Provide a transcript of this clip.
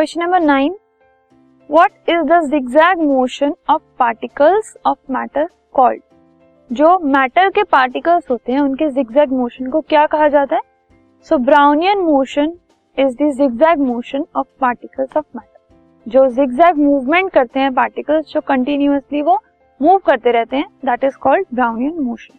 Question number nine what is the motion of particles of matter called जो matter के particles होते हैं, उनके जिग्जैग मोशन को क्या कहा जाता है? So Brownian motion is the motion of particles of matter जो जिग्जैग मूवमेंट करते हैं पार्टिकल्स जो कंटिन्यूसली वो मूव करते रहते हैं that is called Brownian motion